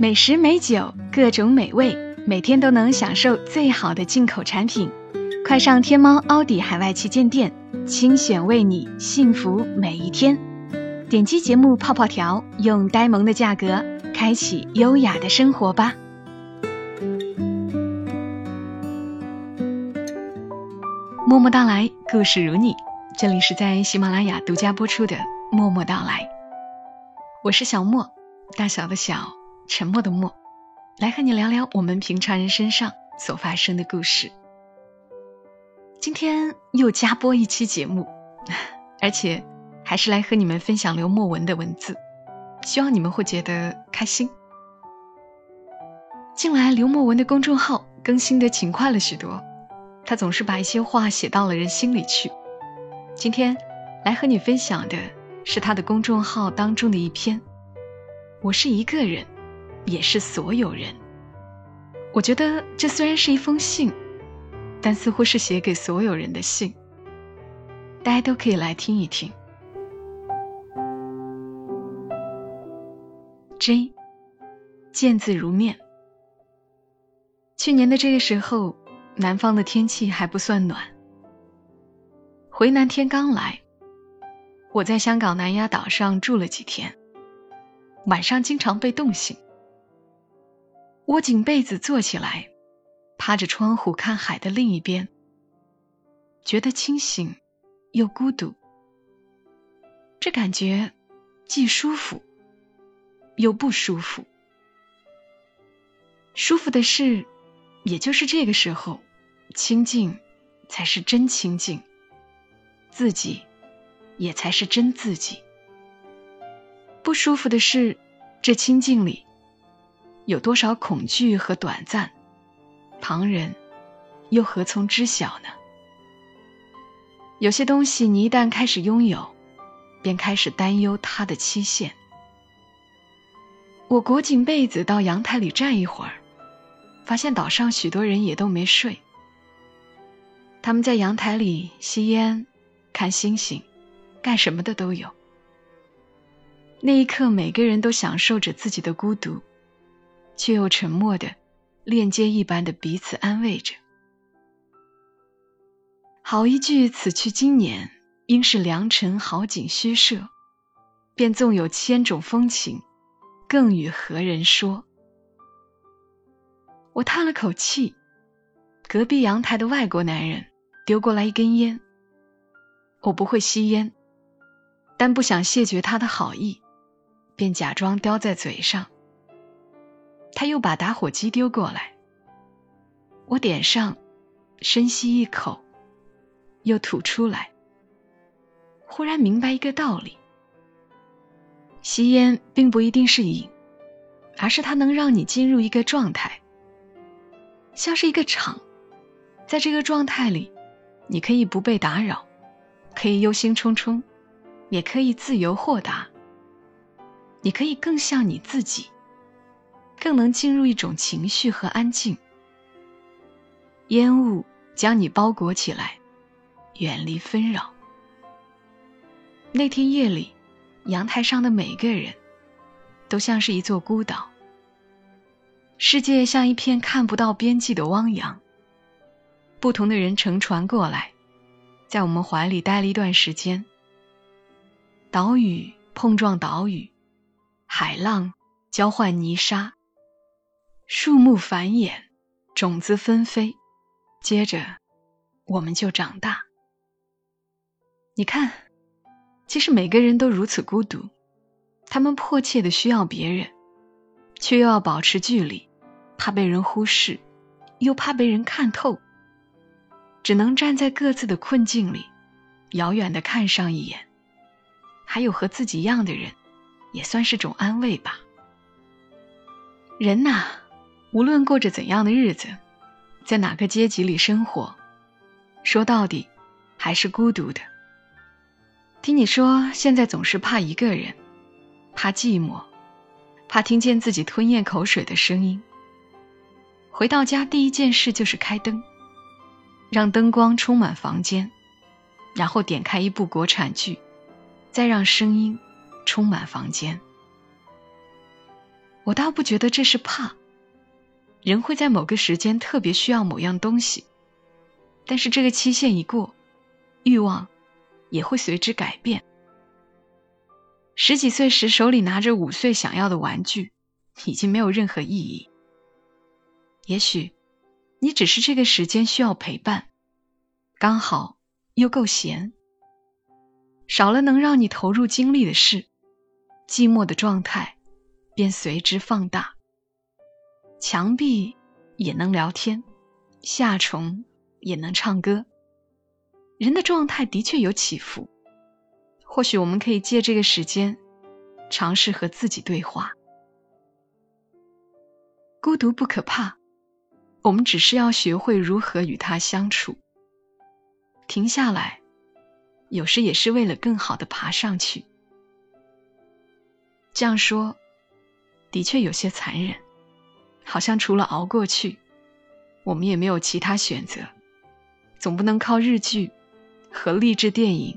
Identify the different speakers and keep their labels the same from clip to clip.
Speaker 1: 美食美酒，各种美味，每天都能享受最好的进口产品。快上天猫、奥迪海外旗舰店，精选为你幸福每一天。点击节目泡泡条，用呆萌的价格开启优雅的生活吧。默默到来，故事如你。这里是在喜马拉雅独家播出的《默默到来》，我是小莫，大小的小。沉默的默，来和你聊聊我们平常人身上所发生的故事。今天又加播一期节目，而且还是来和你们分享刘墨文的文字，希望你们会觉得开心。近来刘墨文的公众号更新的勤快了许多，他总是把一些话写到了人心里去。今天来和你分享的是他的公众号当中的一篇：我是一个人。也是所有人。我觉得这虽然是一封信，但似乎是写给所有人的信。大家都可以来听一听。J，见字如面。去年的这个时候，南方的天气还不算暖。回南天刚来，我在香港南丫岛上住了几天，晚上经常被冻醒。窝紧被子坐起来，趴着窗户看海的另一边，觉得清醒又孤独。这感觉既舒服又不舒服。舒服的是，也就是这个时候，清静才是真清静，自己也才是真自己。不舒服的是，这清静里。有多少恐惧和短暂，旁人又何从知晓呢？有些东西你一旦开始拥有，便开始担忧它的期限。我裹紧被子到阳台里站一会儿，发现岛上许多人也都没睡。他们在阳台里吸烟、看星星，干什么的都有。那一刻，每个人都享受着自己的孤独。却又沉默的，链接一般的彼此安慰着。好一句“此去经年，应是良辰好景虚设”，便纵有千种风情，更与何人说？我叹了口气，隔壁阳台的外国男人丢过来一根烟。我不会吸烟，但不想谢绝他的好意，便假装叼在嘴上。他又把打火机丢过来，我点上，深吸一口，又吐出来。忽然明白一个道理：吸烟并不一定是瘾，而是它能让你进入一个状态，像是一个场，在这个状态里，你可以不被打扰，可以忧心忡忡，也可以自由豁达，你可以更像你自己。更能进入一种情绪和安静。烟雾将你包裹起来，远离纷扰。那天夜里，阳台上的每个人，都像是一座孤岛。世界像一片看不到边际的汪洋。不同的人乘船过来，在我们怀里待了一段时间。岛屿碰撞岛屿，海浪交换泥沙。树木繁衍，种子纷飞，接着我们就长大。你看，其实每个人都如此孤独，他们迫切的需要别人，却又要保持距离，怕被人忽视，又怕被人看透，只能站在各自的困境里，遥远的看上一眼。还有和自己一样的人，也算是种安慰吧。人呐。无论过着怎样的日子，在哪个阶级里生活，说到底还是孤独的。听你说，现在总是怕一个人，怕寂寞，怕听见自己吞咽口水的声音。回到家，第一件事就是开灯，让灯光充满房间，然后点开一部国产剧，再让声音充满房间。我倒不觉得这是怕。人会在某个时间特别需要某样东西，但是这个期限一过，欲望也会随之改变。十几岁时手里拿着五岁想要的玩具，已经没有任何意义。也许你只是这个时间需要陪伴，刚好又够闲，少了能让你投入精力的事，寂寞的状态便随之放大。墙壁也能聊天，夏虫也能唱歌。人的状态的确有起伏，或许我们可以借这个时间，尝试和自己对话。孤独不可怕，我们只是要学会如何与它相处。停下来，有时也是为了更好的爬上去。这样说，的确有些残忍。好像除了熬过去，我们也没有其他选择，总不能靠日剧和励志电影。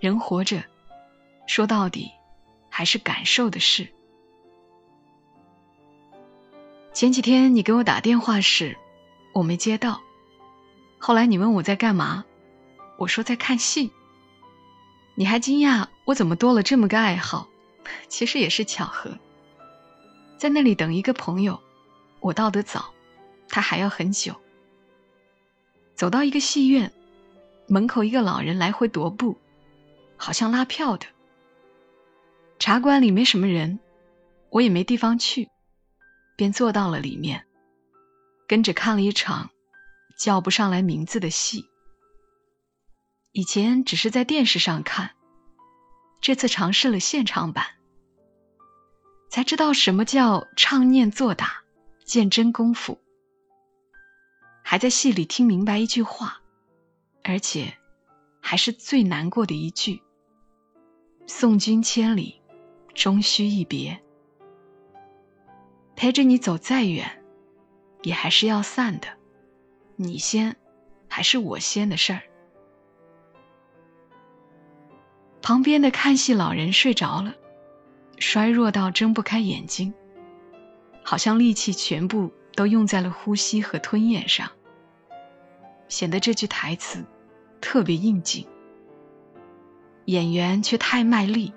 Speaker 1: 人活着，说到底还是感受的事。前几天你给我打电话时，我没接到，后来你问我在干嘛，我说在看戏。你还惊讶我怎么多了这么个爱好，其实也是巧合。在那里等一个朋友，我到得早，他还要很久。走到一个戏院门口，一个老人来回踱步，好像拉票的。茶馆里没什么人，我也没地方去，便坐到了里面，跟着看了一场叫不上来名字的戏。以前只是在电视上看，这次尝试了现场版。才知道什么叫唱念做打，见真功夫。还在戏里听明白一句话，而且还是最难过的一句：“送君千里，终须一别。”陪着你走再远，也还是要散的。你先，还是我先的事儿。旁边的看戏老人睡着了。衰弱到睁不开眼睛，好像力气全部都用在了呼吸和吞咽上，显得这句台词特别应景。演员却太卖力，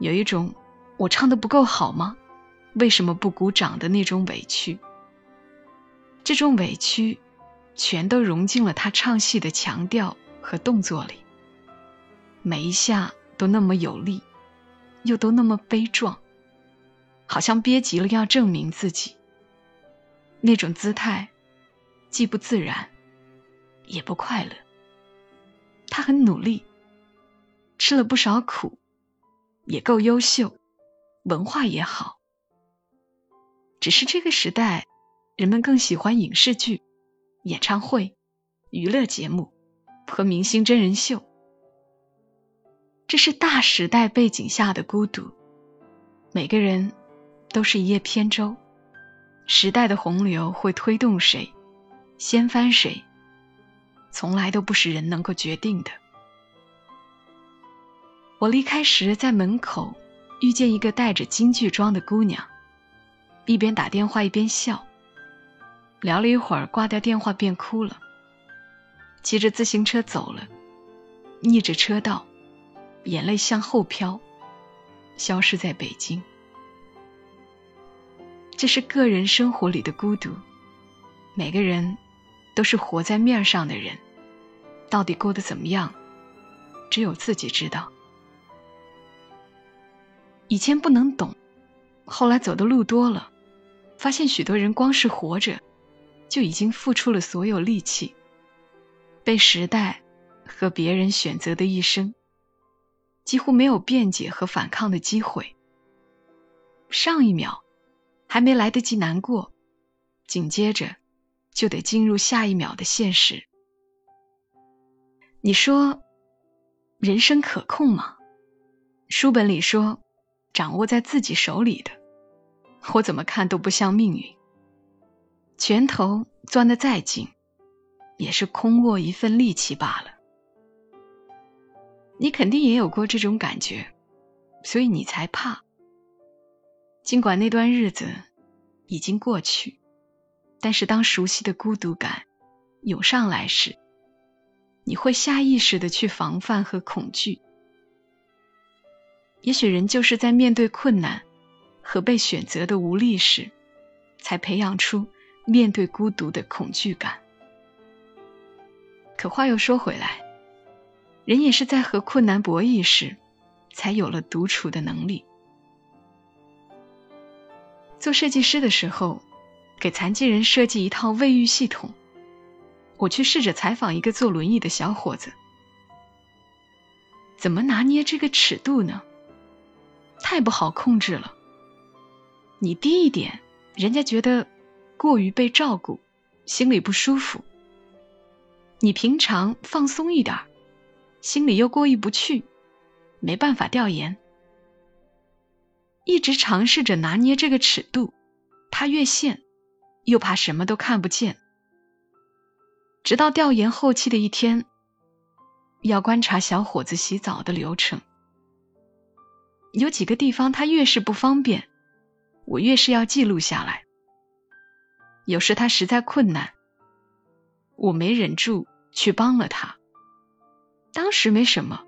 Speaker 1: 有一种我唱的不够好吗？为什么不鼓掌的那种委屈。这种委屈，全都融进了他唱戏的强调和动作里，每一下都那么有力。又都那么悲壮，好像憋急了要证明自己。那种姿态，既不自然，也不快乐。他很努力，吃了不少苦，也够优秀，文化也好。只是这个时代，人们更喜欢影视剧、演唱会、娱乐节目和明星真人秀。这是大时代背景下的孤独，每个人都是一叶扁舟，时代的洪流会推动谁，掀翻谁，从来都不是人能够决定的。我离开时，在门口遇见一个带着京剧妆的姑娘，一边打电话一边笑，聊了一会儿，挂掉电话便哭了，骑着自行车走了，逆着车道。眼泪向后飘，消失在北京。这是个人生活里的孤独。每个人都是活在面上的人，到底过得怎么样，只有自己知道。以前不能懂，后来走的路多了，发现许多人光是活着，就已经付出了所有力气，被时代和别人选择的一生。几乎没有辩解和反抗的机会。上一秒还没来得及难过，紧接着就得进入下一秒的现实。你说，人生可控吗？书本里说，掌握在自己手里的，我怎么看都不像命运。拳头攥得再紧，也是空握一份力气罢了。你肯定也有过这种感觉，所以你才怕。尽管那段日子已经过去，但是当熟悉的孤独感涌上来时，你会下意识的去防范和恐惧。也许人就是在面对困难和被选择的无力时，才培养出面对孤独的恐惧感。可话又说回来，人也是在和困难博弈时，才有了独处的能力。做设计师的时候，给残疾人设计一套卫浴系统。我去试着采访一个坐轮椅的小伙子，怎么拿捏这个尺度呢？太不好控制了。你低一点，人家觉得过于被照顾，心里不舒服；你平常放松一点儿，心里又过意不去，没办法调研。一直尝试着拿捏这个尺度，怕越线，又怕什么都看不见。直到调研后期的一天，要观察小伙子洗澡的流程。有几个地方他越是不方便，我越是要记录下来。有时他实在困难，我没忍住去帮了他。当时没什么，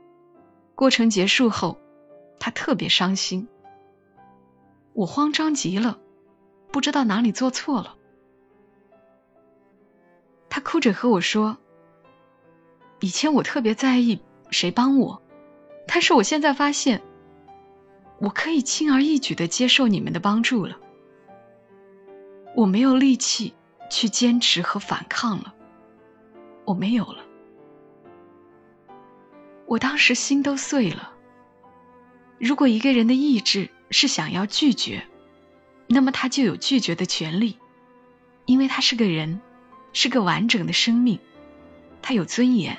Speaker 1: 过程结束后，他特别伤心。我慌张极了，不知道哪里做错了。他哭着和我说：“以前我特别在意谁帮我，但是我现在发现，我可以轻而易举的接受你们的帮助了。我没有力气去坚持和反抗了，我没有了。我当时心都碎了。如果一个人的意志是想要拒绝，那么他就有拒绝的权利，因为他是个人。”是个完整的生命，他有尊严，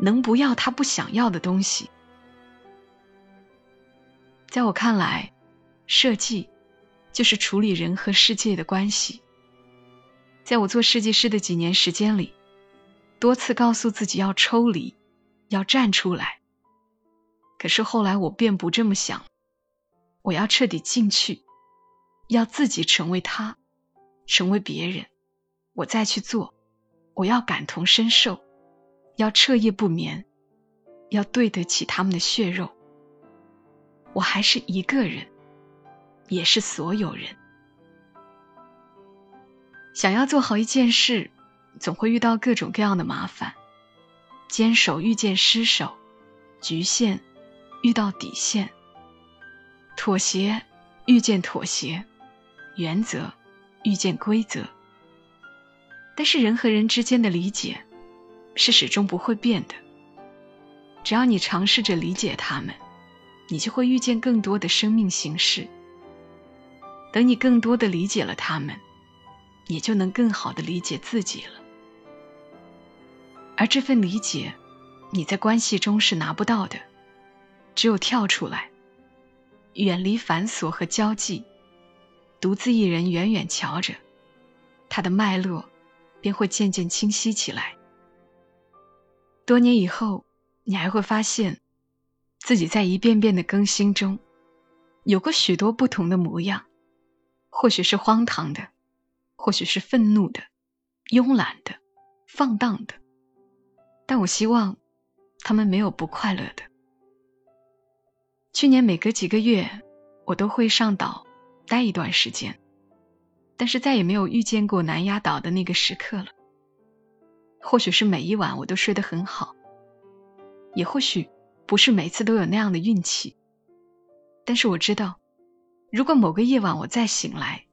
Speaker 1: 能不要他不想要的东西。在我看来，设计就是处理人和世界的关系。在我做设计师的几年时间里，多次告诉自己要抽离，要站出来。可是后来我便不这么想，我要彻底进去，要自己成为他，成为别人。我再去做，我要感同身受，要彻夜不眠，要对得起他们的血肉。我还是一个人，也是所有人。想要做好一件事，总会遇到各种各样的麻烦：坚守遇见失守，局限遇到底线，妥协遇见妥协，原则遇见规则。但是人和人之间的理解是始终不会变的。只要你尝试着理解他们，你就会遇见更多的生命形式。等你更多的理解了他们，你就能更好的理解自己了。而这份理解，你在关系中是拿不到的，只有跳出来，远离繁琐和交际，独自一人远远瞧着它的脉络。便会渐渐清晰起来。多年以后，你还会发现，自己在一遍遍的更新中，有过许多不同的模样，或许是荒唐的，或许是愤怒的，慵懒的，放荡的。但我希望，他们没有不快乐的。去年每隔几个月，我都会上岛待一段时间。但是再也没有遇见过南丫岛的那个时刻了。或许是每一晚我都睡得很好，也或许不是每次都有那样的运气。但是我知道，如果某个夜晚我再醒来，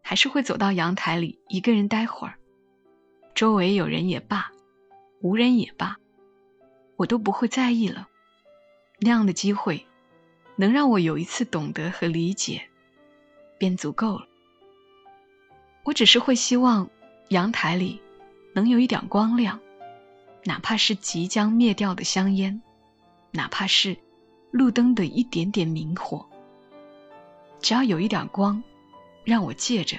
Speaker 1: 还是会走到阳台里一个人待会儿，周围有人也罢，无人也罢，我都不会在意了。那样的机会，能让我有一次懂得和理解，便足够了。我只是会希望阳台里能有一点光亮，哪怕是即将灭掉的香烟，哪怕是路灯的一点点明火，只要有一点光，让我借着，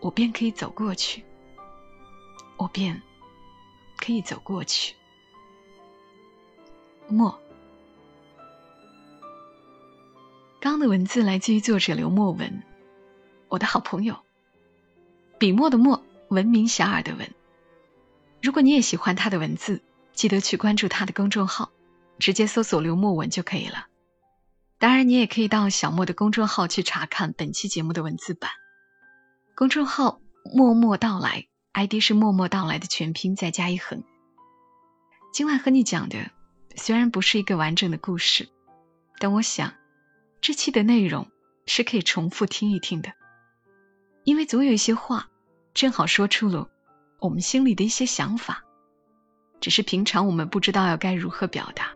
Speaker 1: 我便可以走过去，我便可以走过去。墨。刚的文字来自于作者刘墨文，我的好朋友。笔墨的墨，闻名遐迩的闻。如果你也喜欢他的文字，记得去关注他的公众号，直接搜索刘墨文就可以了。当然，你也可以到小莫的公众号去查看本期节目的文字版。公众号默默到来，ID 是默默到来的全拼再加一横。今晚和你讲的虽然不是一个完整的故事，但我想这期的内容是可以重复听一听的。因为总有一些话，正好说出了我们心里的一些想法，只是平常我们不知道要该如何表达。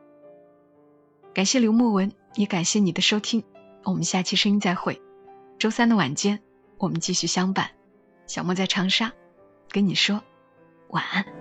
Speaker 1: 感谢刘墨文，也感谢你的收听，我们下期声音再会。周三的晚间，我们继续相伴。小莫在长沙，跟你说晚安。